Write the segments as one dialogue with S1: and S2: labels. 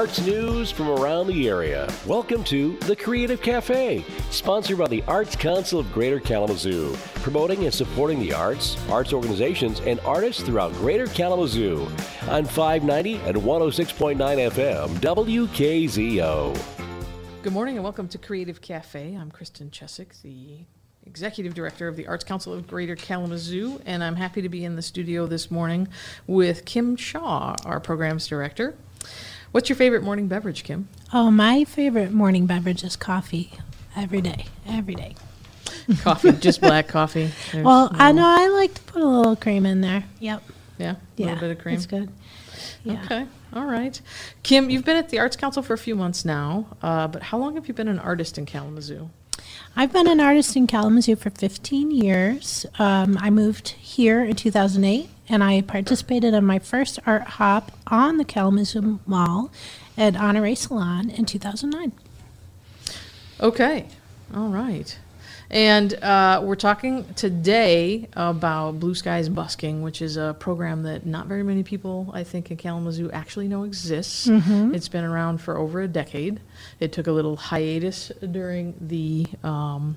S1: arts news from around the area. Welcome to The Creative Cafe, sponsored by the Arts Council of Greater Kalamazoo, promoting and supporting the arts, arts organizations, and artists throughout Greater Kalamazoo on 590 and 106.9 FM, WKZO.
S2: Good morning and welcome to Creative Cafe. I'm Kristen Chesak, the Executive Director of the Arts Council of Greater Kalamazoo, and I'm happy to be in the studio this morning with Kim Shaw, our Programs Director. What's your favorite morning beverage, Kim?
S3: Oh, my favorite morning beverage is coffee. Every day, every day.
S2: Coffee, just black coffee. There's
S3: well, I know I like to put a little cream in there. Yep.
S2: Yeah, a
S3: Yeah.
S2: little bit of cream.
S3: It's good. Yeah.
S2: Okay, all right. Kim, you've been at the Arts Council for a few months now, uh, but how long have you been an artist in Kalamazoo?
S3: I've been an artist in Kalamazoo for 15 years. Um, I moved here in 2008 and I participated in my first art hop on the Kalamazoo Mall at Honore Salon in 2009.
S2: Okay, all right. And uh, we're talking today about Blue Skies Busking, which is a program that not very many people, I think, in Kalamazoo actually know exists. It's been around for over a decade. It took a little hiatus during the um,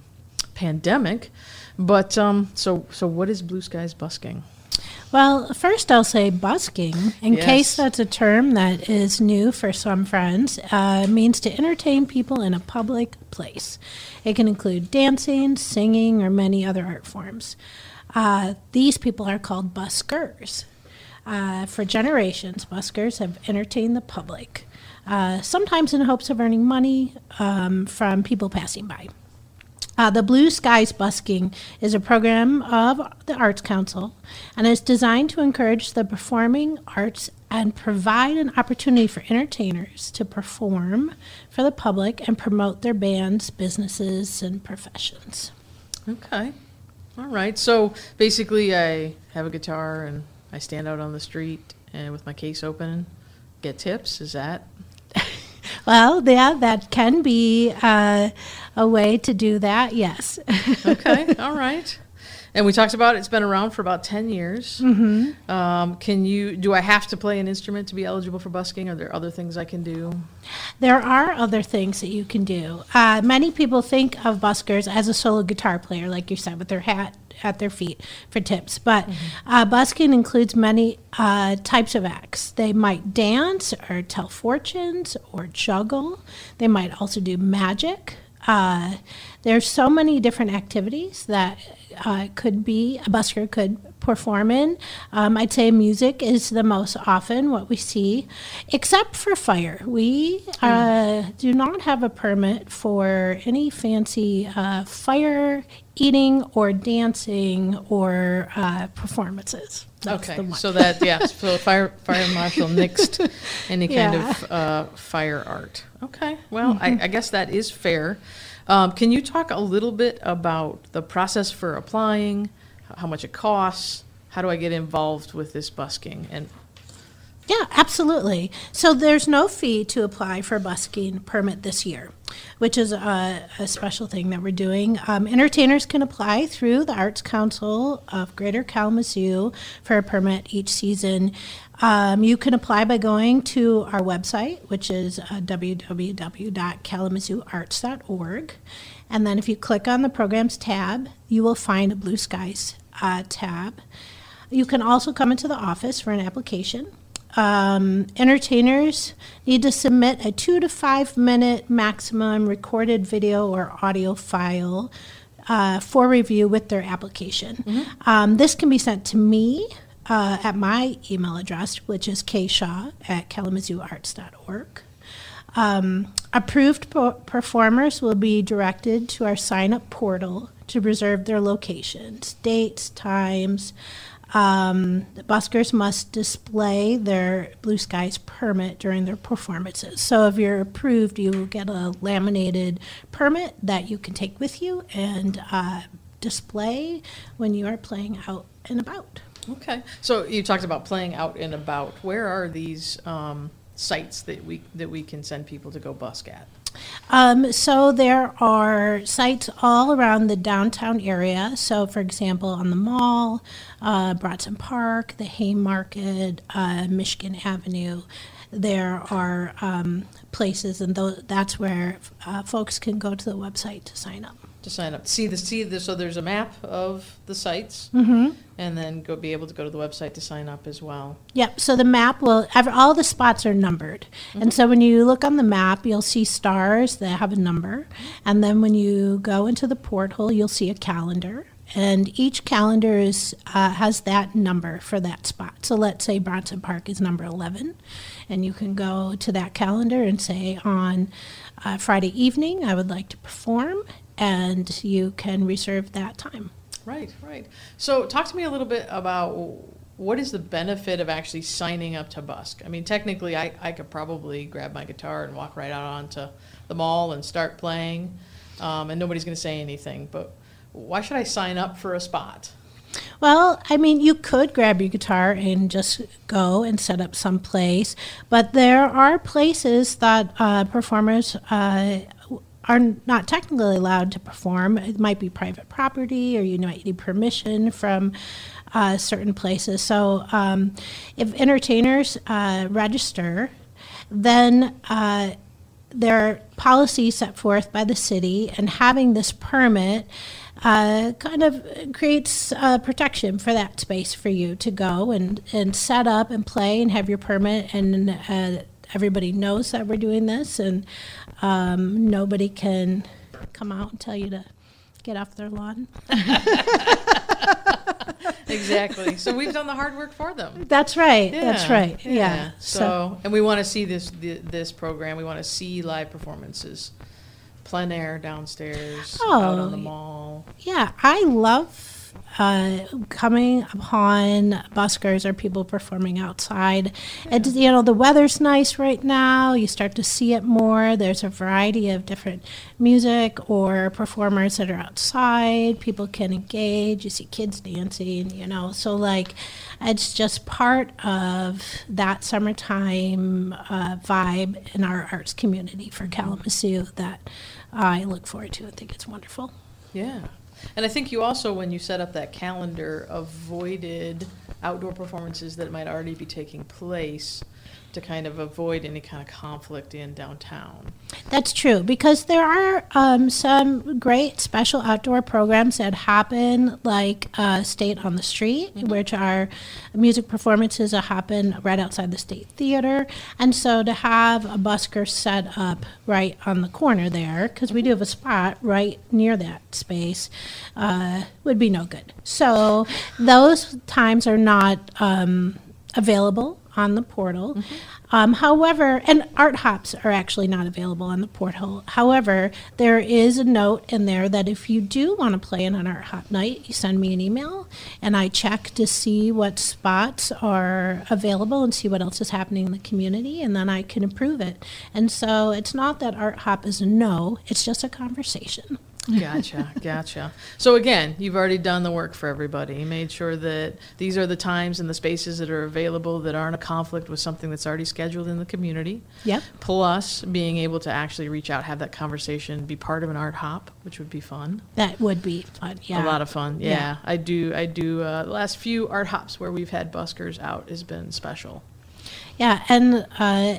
S2: pandemic, but um, so so what is Blue Skies Busking?
S3: Well, first I'll say busking, in
S2: Yes.
S3: case that's a term that is new for some friends, uh, means to entertain people in a public place. It can include dancing, singing, or many other art forms. Uh, these people are called buskers. Uh, for generations, buskers have entertained the public, uh, sometimes in hopes of earning money um, from people passing by. Uh, the Blue Skies Busking is a program of the Arts Council and is designed to encourage the performing arts and provide an opportunity for entertainers to perform for the public and promote their bands, businesses, and professions.
S2: Okay, all right. So basically, I have a guitar and I stand out on the street and with my case open, get tips. Is that
S3: Well, yeah, that can be uh, a way to do that, yes.
S2: okay? all right. And we talked about it's been around for about ten years. Mm-hmm. Um, can you? Do I have to play an instrument to be eligible for busking? Are there other things I can do?
S3: There are other things that you can do. Uh, many people think of buskers as a solo guitar player, like you said, with their hat at their feet for tips. But uh, busking includes many uh, types of acts. They might dance or tell fortunes or juggle. They might also do magic. Uh, there's so many different activities that uh, could be a busker could perform in. Um, I'd say music is the most often what we see, except for fire. We uh, do not have a permit for any fancy uh, fire eating or dancing or uh, performances. That's
S2: okay, so that yeah, so fire fire marshal nixed any kind
S3: Yeah.
S2: of uh, fire art. Okay, well, I, I guess that is fair. Um, can you talk a little bit about the process for applying, how much it costs, how do I get involved with this busking, and
S3: Yeah, absolutely. So there's no fee to apply for a busking permit this year, which is a, a special thing that we're doing. Um, entertainers can apply through the Arts Council of Greater Kalamazoo for a permit each season. Um, you can apply by going to our website, which is uh, www.kalamazooarts.org. And then if you click on the programs tab, you will find a Blue Skies uh, tab. You can also come into the office for an application. Um, entertainers need to submit a two to five minute maximum recorded video or audio file uh, for review with their application. Um, this can be sent to me uh, at my email address, which is kshaw at kalamazooarts.org. Um, approved po- performers will be directed to our sign up portal to reserve their locations, dates, times. Um, the buskers must display their Blue Skies permit during their performances. So, if you're approved, you will get a laminated permit that you can take with you and uh, display when you are playing out and about.
S2: okay. So you talked about playing out and about. Where are these um, sites that we that we can send people to go busk at?
S3: Um, so there are sites all around the downtown area. So, for example, on the mall, uh, Bronson Park, the Haymarket, uh, Michigan Avenue. there are um, places, and tho- that's where uh, folks can go to the website to sign up.
S2: To sign up. See the see the so there's a map of the sites,
S3: Mm-hmm.
S2: and then go be able to go to the website to sign up as well.
S3: Yep. So the map will, all the spots are numbered. And so when you look on the map, you'll see stars that have a number. And then when you go into the portal, you'll see a calendar. And each calendar is, uh, has that number for that spot. So let's say Bronson Park is number 11. And you can go to that calendar and say, on uh, Friday evening, I would like to perform. And you can reserve that time.
S2: Right, right. So talk to me a little bit about what is the benefit of actually signing up to busk. I mean, technically, I I could probably grab my guitar and walk right out onto the mall and start playing, um, and nobody's going to say anything. But why should I sign up for a spot?
S3: Well, I mean, you could grab your guitar and just go and set up someplace, but there are places that uh, performers uh, are not technically allowed to perform. It might be private property, or you might need permission from uh, certain places. So, um, if entertainers uh, register, then uh, there are policies set forth by the city, and having this permit uh, kind of creates uh, protection for that space for you to go and, and set up and play and have your permit, and uh, everybody knows that we're doing this, and um, nobody can come out and tell you to get off their lawn.
S2: Exactly. so we've done the hard work for them.
S3: That's right. That's right. Yeah.
S2: So, and we want to see this the, this program. We want to see live performances, plein air downstairs, out on the
S3: Oh,
S2: mall.
S3: Yeah, I love uh, coming upon buskers or people performing outside. It, you know, the weather's nice right now. You start to see it more. There's a variety of different music or performers that are outside. People can engage. You see kids dancing, you know. So, like, it's just part of that summertime uh, vibe in our arts community for Kalamazoo that I look forward to and think it's wonderful.
S2: Yeah. And I think you also, when you set up that calendar, avoided outdoor performances that might already be taking place to kind of avoid any kind of conflict in downtown.
S3: That's true because there are um, some great special outdoor programs that happen, like uh, State on the Street, which are music performances that happen right outside the State Theater. And so to have a busker set up right on the corner there, because we do have a spot right near that space, uh, would be no good. So those times are not um, available on the portal. Um, however, and art hops are actually not available on the portal. However, there is a note in there that if you do want to play in an art hop night, you send me an email and I check to see what spots are available and see what else is happening in the community, and then I can approve it. And so it's not that art hop is a no, it's just a conversation.
S2: Gotcha, gotcha. So again, you've already done the work for everybody. You made sure that these are the times and the spaces that are available that aren't a conflict with something that's already scheduled in the community.
S3: Yep.
S2: Plus, being able to actually reach out, have that conversation, be part of an art hop, which would be fun.
S3: That would be fun. Yeah.
S2: A lot of fun. Yeah,
S3: Yeah.
S2: I do. I do. Uh, the last few art hops where we've had buskers out has been special.
S3: Yeah, and uh,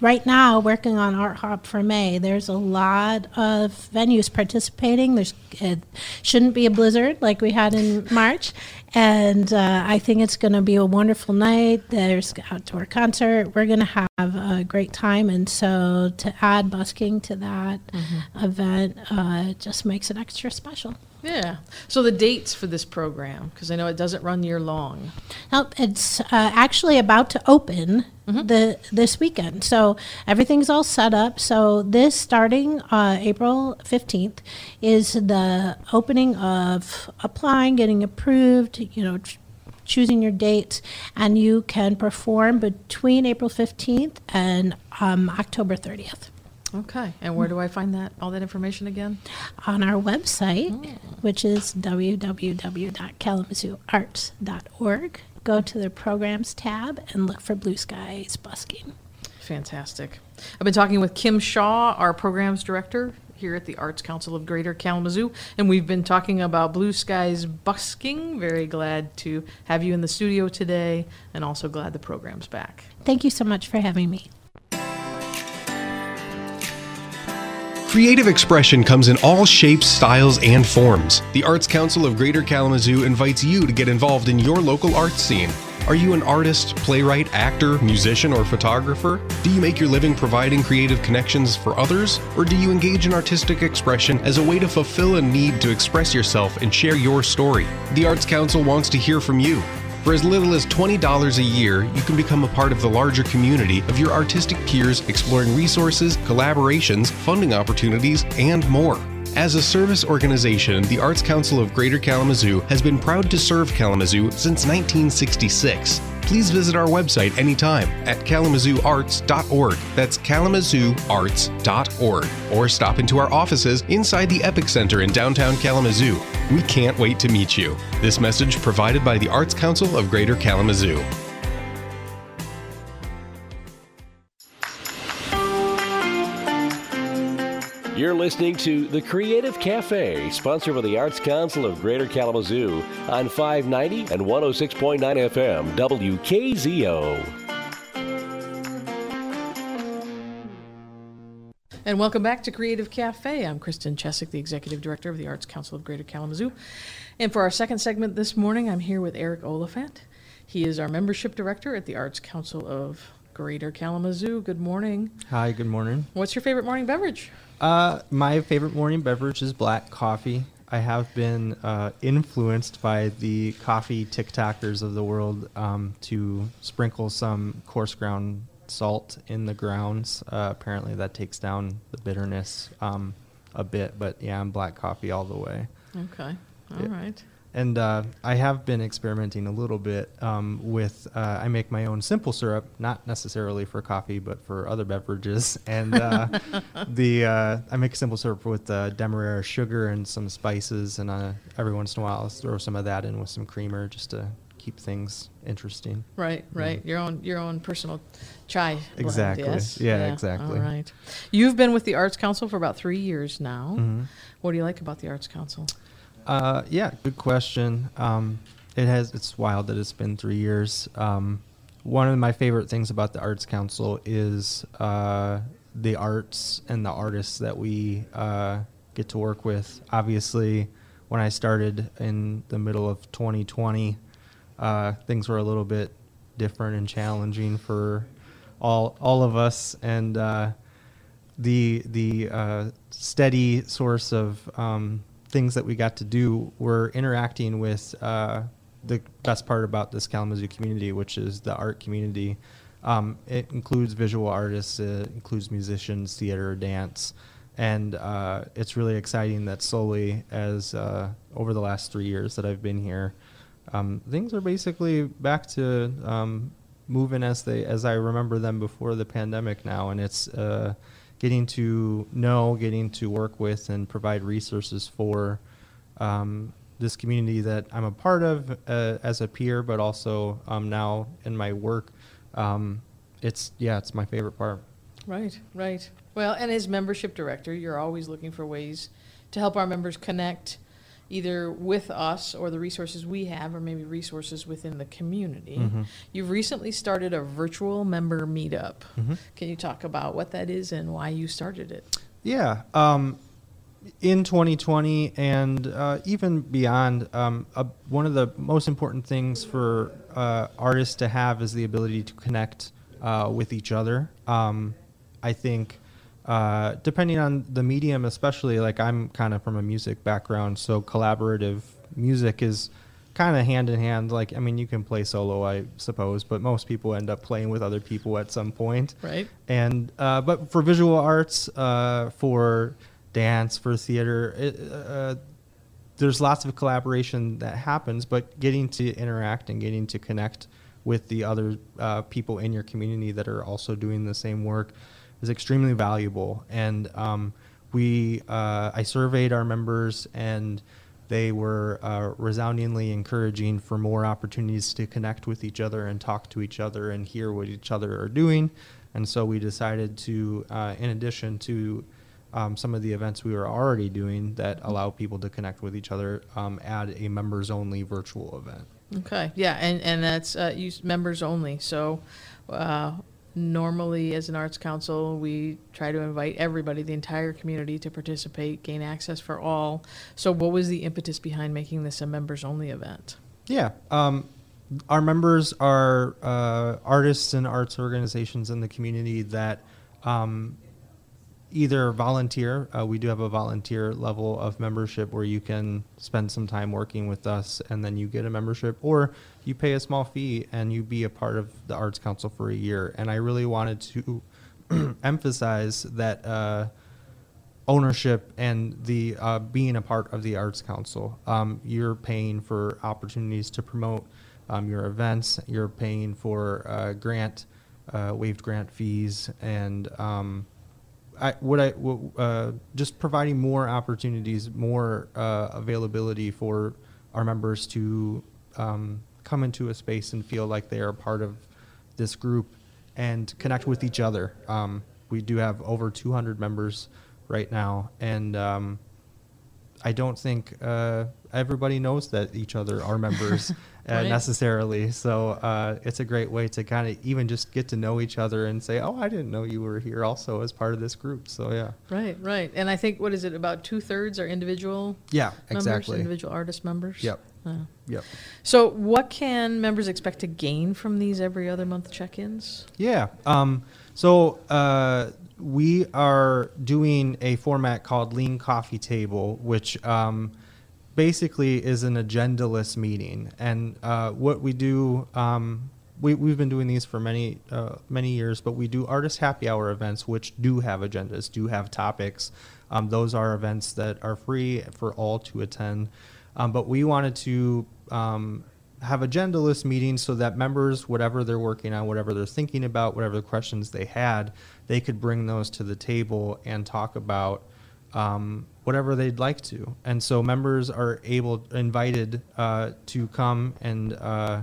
S3: right now, working on Art Hop for May, there's a lot of venues participating. There's it shouldn't be a blizzard like we had in March, and uh, I think it's going to be a wonderful night. There's outdoor concert. We're going to have a great time, and so to add busking to that event uh, just makes it extra special.
S2: Yeah. So the dates for this program, because I know it doesn't run year long.
S3: Nope, it's uh, actually about to open the this weekend. So everything's all set up. So this starting uh, April fifteenth is the opening of applying, getting approved. You know. Ch- Choosing your dates, and you can perform between April 15th and um, October 30th
S2: Okay. And where do I find that all that information again?
S3: on our website, hmm. which is www.kalamazooarts.org. Go to the programs tab and look for Blue Skies Busking.
S2: Fantastic. I've been talking with Kim Shaw, our programs director here at the Arts Council of Greater Kalamazoo, and we've been talking about Blue Skies busking. Very glad to have you in the studio today, and also glad the program's back.
S3: Thank you so much for having me.
S4: Creative expression comes in all shapes, styles, and forms. The Arts Council of Greater Kalamazoo invites you to get involved in your local arts scene. Are you an artist, playwright, actor, musician, or photographer? Do you make your living providing creative connections for others? Or do you engage in artistic expression as a way to fulfill a need to express yourself and share your story? The Arts Council wants to hear from you. For as little as $20 a year, you can become a part of the larger community of your artistic peers exploring resources, collaborations, funding opportunities, and more. As a service organization, the Arts Council of Greater Kalamazoo has been proud to serve Kalamazoo since 1966. Please visit our website anytime at kalamazooarts.org. That's kalamazooarts.org. Or stop into our offices inside the Epic Center in downtown Kalamazoo. We can't wait to meet you. This message provided by the Arts Council of Greater Kalamazoo.
S1: You're listening to The Creative Cafe, sponsored by the Arts Council of Greater Kalamazoo on 590 and 106.9 FM, WKZO.
S2: And welcome back to Creative Cafe. I'm Kristen Chesak, the Executive Director of the Arts Council of Greater Kalamazoo. And for our second segment this morning, I'm here with Eric Oliphant. He is our Membership Director at the Arts Council of Greater Kalamazoo. Good morning.
S5: Hi, good morning.
S2: What's your favorite morning beverage?
S5: Uh, my favorite morning beverage is black coffee. I have been uh, influenced by the coffee TikTokers of the world um, to sprinkle some coarse ground salt in the grounds. Uh, apparently, that takes down the bitterness um, a bit, but yeah, I'm black coffee all the way.
S2: Okay. all right.
S5: Yeah. And uh, I have been experimenting a little bit um, with. Uh, I make my own simple syrup, not necessarily for coffee, but for other beverages. And uh, the uh, I make simple syrup with uh, demerara sugar and some spices, and uh, every once in a while I'll throw some of that in with some creamer just to keep things interesting.
S2: Right, right. Your own your own personal chai. blend,
S5: Exactly.
S2: yes?
S5: Yeah, exactly.
S2: All right. You've been with the Arts Council for about three years now.
S5: Mm-hmm.
S2: What do you like about the Arts Council?
S5: Uh, yeah, good question. Um, it has. It's wild that it's been three years. Um, one of my favorite things about the Arts Council is uh, the arts and the artists that we uh, get to work with. Obviously, when I started in the middle of 2020, uh, things were a little bit different and challenging for all all of us, and uh, the the uh, steady source of um, things that we got to do were interacting with uh, the best part about this Kalamazoo community, which is the art community. Um, it includes visual artists, it includes musicians, theater, dance, and uh, it's really exciting that slowly, as uh, over the last three years that I've been here, um, things are basically back to um, moving as they as I remember them before the pandemic now, and it's uh, getting to know, getting to work with, and provide resources for um, this community that I'm a part of uh, as a peer, but also um, now in my work. Um, it's yeah, it's my favorite part.
S2: Right, right. Well, and as membership director, you're always looking for ways to help our members connect either with us or the resources we have, or maybe resources within the community.
S5: Mm-hmm.
S2: You've recently started a virtual member meetup.
S5: Mm-hmm.
S2: Can you talk about what that is and why you started it?
S5: Yeah. Um, in 2020 and uh, even beyond, um, uh, one of the most important things for uh, artists to have is the ability to connect uh, with each other. Um, I think, uh, depending on the medium, especially like I'm kind of from a music background, so collaborative music is kind of hand in hand. Like, I mean, you can play solo, I suppose, but most people end up playing with other people at some point
S2: Right?
S5: and uh, but for visual arts, uh, for dance, for theater, it, uh, there's lots of collaboration that happens. But getting to interact and getting to connect with the other uh, people in your community that are also doing the same work is extremely valuable. And um, we, uh, I surveyed our members and. They were uh, resoundingly encouraging for more opportunities to connect with each other and talk to each other and hear what each other are doing. And so we decided to, uh, in addition to um, some of the events we were already doing that allow people to connect with each other, um, add a members only virtual event.
S2: Okay, yeah, and, and that's, uh, members only, so, uh, normally as an arts council, we try to invite everybody, the entire community to participate, gain access for all. So what was the impetus behind making this a members only event?
S5: Yeah. Um, our members are uh, artists and arts organizations in the community that um, either volunteer. Uh, we do have a volunteer level of membership where you can spend some time working with us and then you get a membership, or you pay a small fee and you be a part of the Arts Council for a year. And I really wanted to emphasize that. Uh, ownership and the uh, being a part of the arts council um, you're paying for opportunities to promote um, your events you're paying for uh, grant uh, waived grant fees and um, I, what I w- uh, just providing more opportunities more uh, availability for our members to um, come into a space and feel like they are part of this group and connect with each other. Um, we do have over 200 members right now, and um, I don't think uh, everybody knows that each other are members uh, necessarily. So uh, it's a great way to kind of even just get to know each other and say, "Oh, I didn't know you were here also as part of this group." So yeah,
S2: Right, right, and I think, what is it, about two-thirds are individual
S5: yeah,
S2: members,
S5: exactly.
S2: individual artist members?
S5: Yep.
S2: Uh,
S5: Yep.
S2: So what can members expect to gain from these every other month check-ins?
S5: Yeah. Um, so uh, we are doing a format called Lean Coffee Table, which um, basically is an agendaless meeting. And uh, what we do, um, we, we've been doing these for many uh, many years, but we do artist happy hour events, which do have agendas, do have topics. Um, those are events that are free for all to attend. Um, but we wanted to have agendaless meetings so that members, whatever they're working on, whatever they're thinking about, whatever the questions they had, they could bring those to the table and talk about um, whatever they'd like to. And so members are able, invited uh, to come and uh,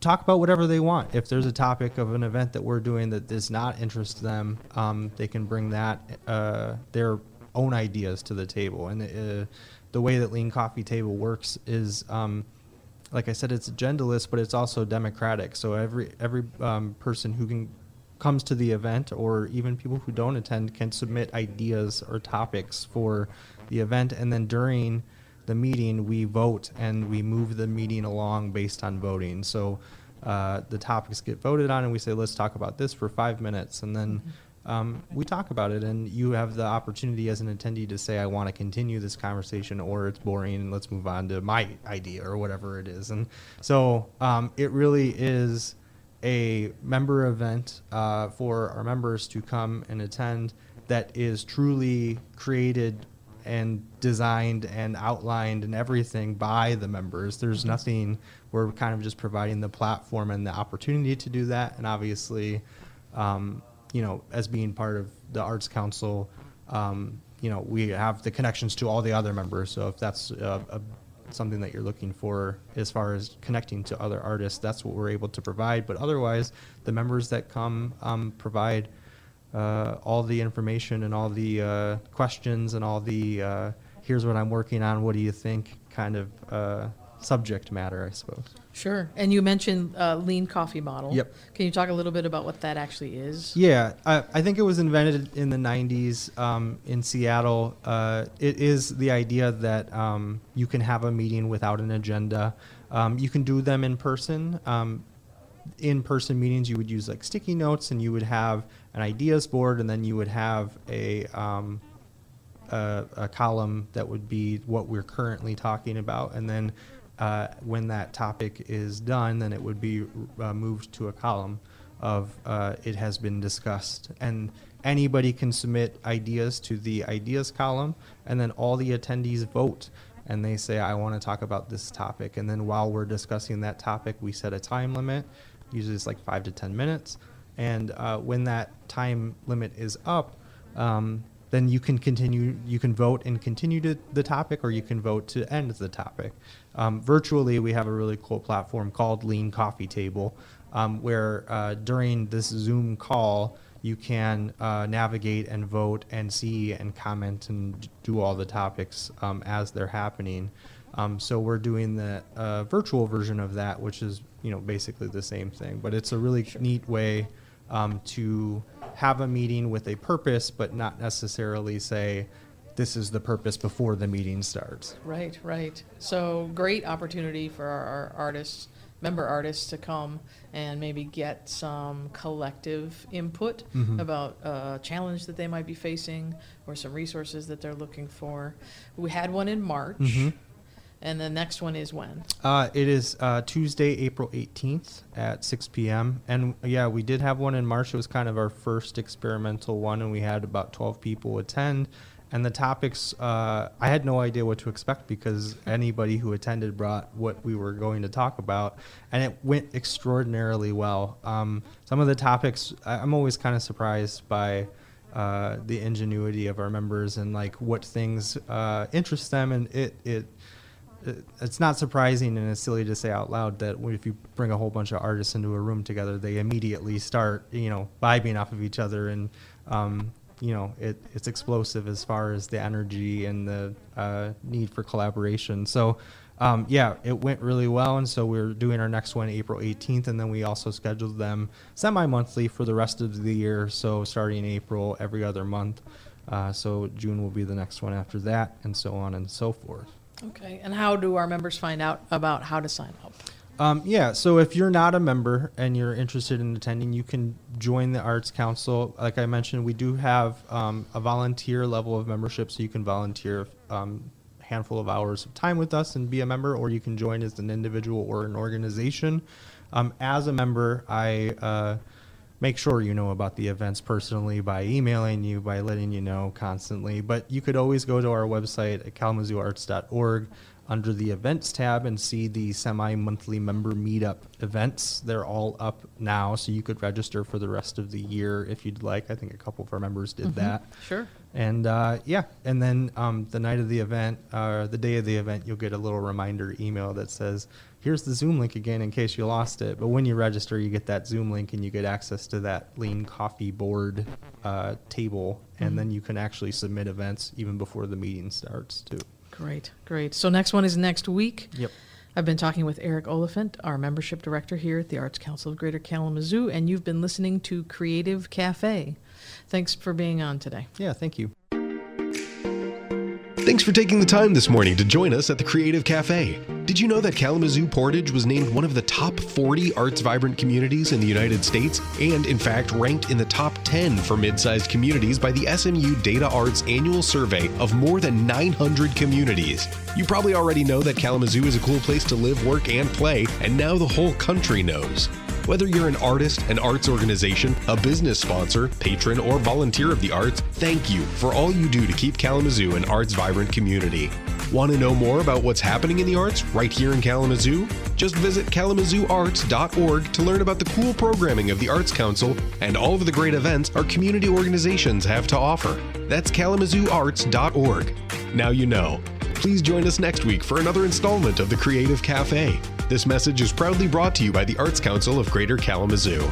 S5: talk about whatever they want. If there's a topic of an event that we're doing that does not interest them, um, they can bring that uh, their own ideas to the table. And uh, the way that Lean Coffee Table works is, um, like I said, it's agendaless, but it's also democratic. So every every um, person who can comes to the event, or even people who don't attend, can submit ideas or topics for the event, and then during the meeting, we vote and we move the meeting along based on voting. So uh, the topics get voted on, and we say, let's talk about this for five minutes, and then um, we talk about it. And you have the opportunity as an attendee to say, I want to continue this conversation, or it's boring, and let's move on to my idea or whatever it is. And so um, it really is a member event uh, for our members to come and attend that is truly created and designed and outlined and everything by the members. There's nothing, we're kind of just providing the platform and the opportunity to do that. And obviously, um, you know, as being part of the Arts Council, um, you know, we have the connections to all the other members. So if that's uh, a, something that you're looking for as far as connecting to other artists, that's what we're able to provide. But otherwise, the members that come um, provide uh, all the information and all the uh, questions and all the uh, here's what I'm working on, what do you think kind of uh, subject matter, I suppose.
S2: Sure, and you mentioned uh, lean coffee model.
S5: Yep.
S2: Can you talk a little bit about what that actually is?
S5: Yeah, I, I think it was invented in the 90s um, in Seattle. Uh, it is the idea that um, you can have a meeting without an agenda. Um, you can do them in person. Um, in person meetings, you would use like sticky notes and you would have an ideas board, and then you would have a, um, a, a column that would be what we're currently talking about. And then uh, when that topic is done, then it would be uh, moved to a column of uh, it has been discussed. And anybody can submit ideas to the ideas column, and then all the attendees vote. And they say, I want to talk about this topic. And then while we're discussing that topic, we set a time limit. Usually it's like five to 10 minutes. And uh, when that time limit is up, um, then you can continue, you can vote and continue to the topic, or you can vote to end the topic. Um, virtually, we have a really cool platform called Lean Coffee Table, um, where uh, during this Zoom call, you can uh, navigate and vote and see and comment and do all the topics um, as they're happening. Um, so we're doing the uh, virtual version of that, which is you know basically the same thing, but it's a really neat way um, to have a meeting with a purpose, but not necessarily say this is the purpose before the meeting starts.
S2: Right, right. So great opportunity for our, our artists, member artists, to come and maybe get some collective input mm-hmm. about a challenge that they might be facing or some resources that they're looking for. We had one in March, mm-hmm. And the next one is when?
S5: Uh, it is uh, Tuesday, April 18th at 6 p.m. And yeah, we did have one in March. It was kind of our first experimental one, and we had about 12 people attend. And the topics, uh, I had no idea what to expect because anybody who attended brought what we were going to talk about, and it went extraordinarily well. Um, some of the topics, I'm always kind of surprised by uh, the ingenuity of our members and like what things uh, interest them, and it it- it's not surprising and it's silly to say out loud that if you bring a whole bunch of artists into a room together, they immediately start, you know, vibing off of each other and, um, you know, it, it's explosive as far as the energy and the uh, need for collaboration. So, um, yeah, it went really well, and so we're doing our next one April 18th, and then we also scheduled them semi-monthly for the rest of the year. So starting April, every other month. Uh, so June will be the next one after that, and so on and so forth.
S2: Okay, and how do our members find out about how to sign up?
S5: Um, yeah, so if you're not a member and you're interested in attending, you can join the Arts Council. Like I mentioned, we do have um, a volunteer level of membership, so you can volunteer um, a handful of hours of time with us and be a member, or you can join as an individual or an organization. Um, as a member, I uh, make sure you know about the events personally by emailing you, by letting you know constantly. But you could always go to our website at kalamazooarts.org under the events tab and see the semi-monthly member meetup events. They're all up now, so you could register for the rest of the year if you'd like. I think a couple of our members did that.
S2: Sure.
S5: And uh, yeah, and then um, the night of the event, uh, the day of the event, you'll get a little reminder email that says, "Here's the Zoom link again in case you lost it." But when you register, you get that Zoom link and you get access to that Lean Coffee board uh, table, and then you can actually submit events even before the meeting starts too.
S2: Great, great. So next one is next week.
S5: Yep.
S2: I've been talking with Eric Oliphant, our membership director here at the Arts Council of Greater Kalamazoo, and you've been listening to Creative Cafe. Thanks for being on today.
S5: Yeah, thank you.
S4: Thanks for taking the time this morning to join us at the Creative Cafe. Did you know that Kalamazoo Portage was named one of the top 40 arts vibrant communities in the United States and, in fact, ranked in the top 10 for mid sized communities by the SMU Data Arts annual survey of more than 900 communities? You probably already know that Kalamazoo is a cool place to live, work, and play, and now the whole country knows. Whether you're an artist, an arts organization, a business sponsor, patron, or volunteer of the arts, thank you for all you do to keep Kalamazoo an arts vibrant community. Want to know more about what's happening in the arts right here in Kalamazoo? Just visit kalamazooarts.org to learn about the cool programming of the Arts Council and all of the great events our community organizations have to offer. That's kalamazooarts.org. Now you know. Please join us next week for another installment of the Creative Cafe. This message is proudly brought to you by the Arts Council of Greater Kalamazoo.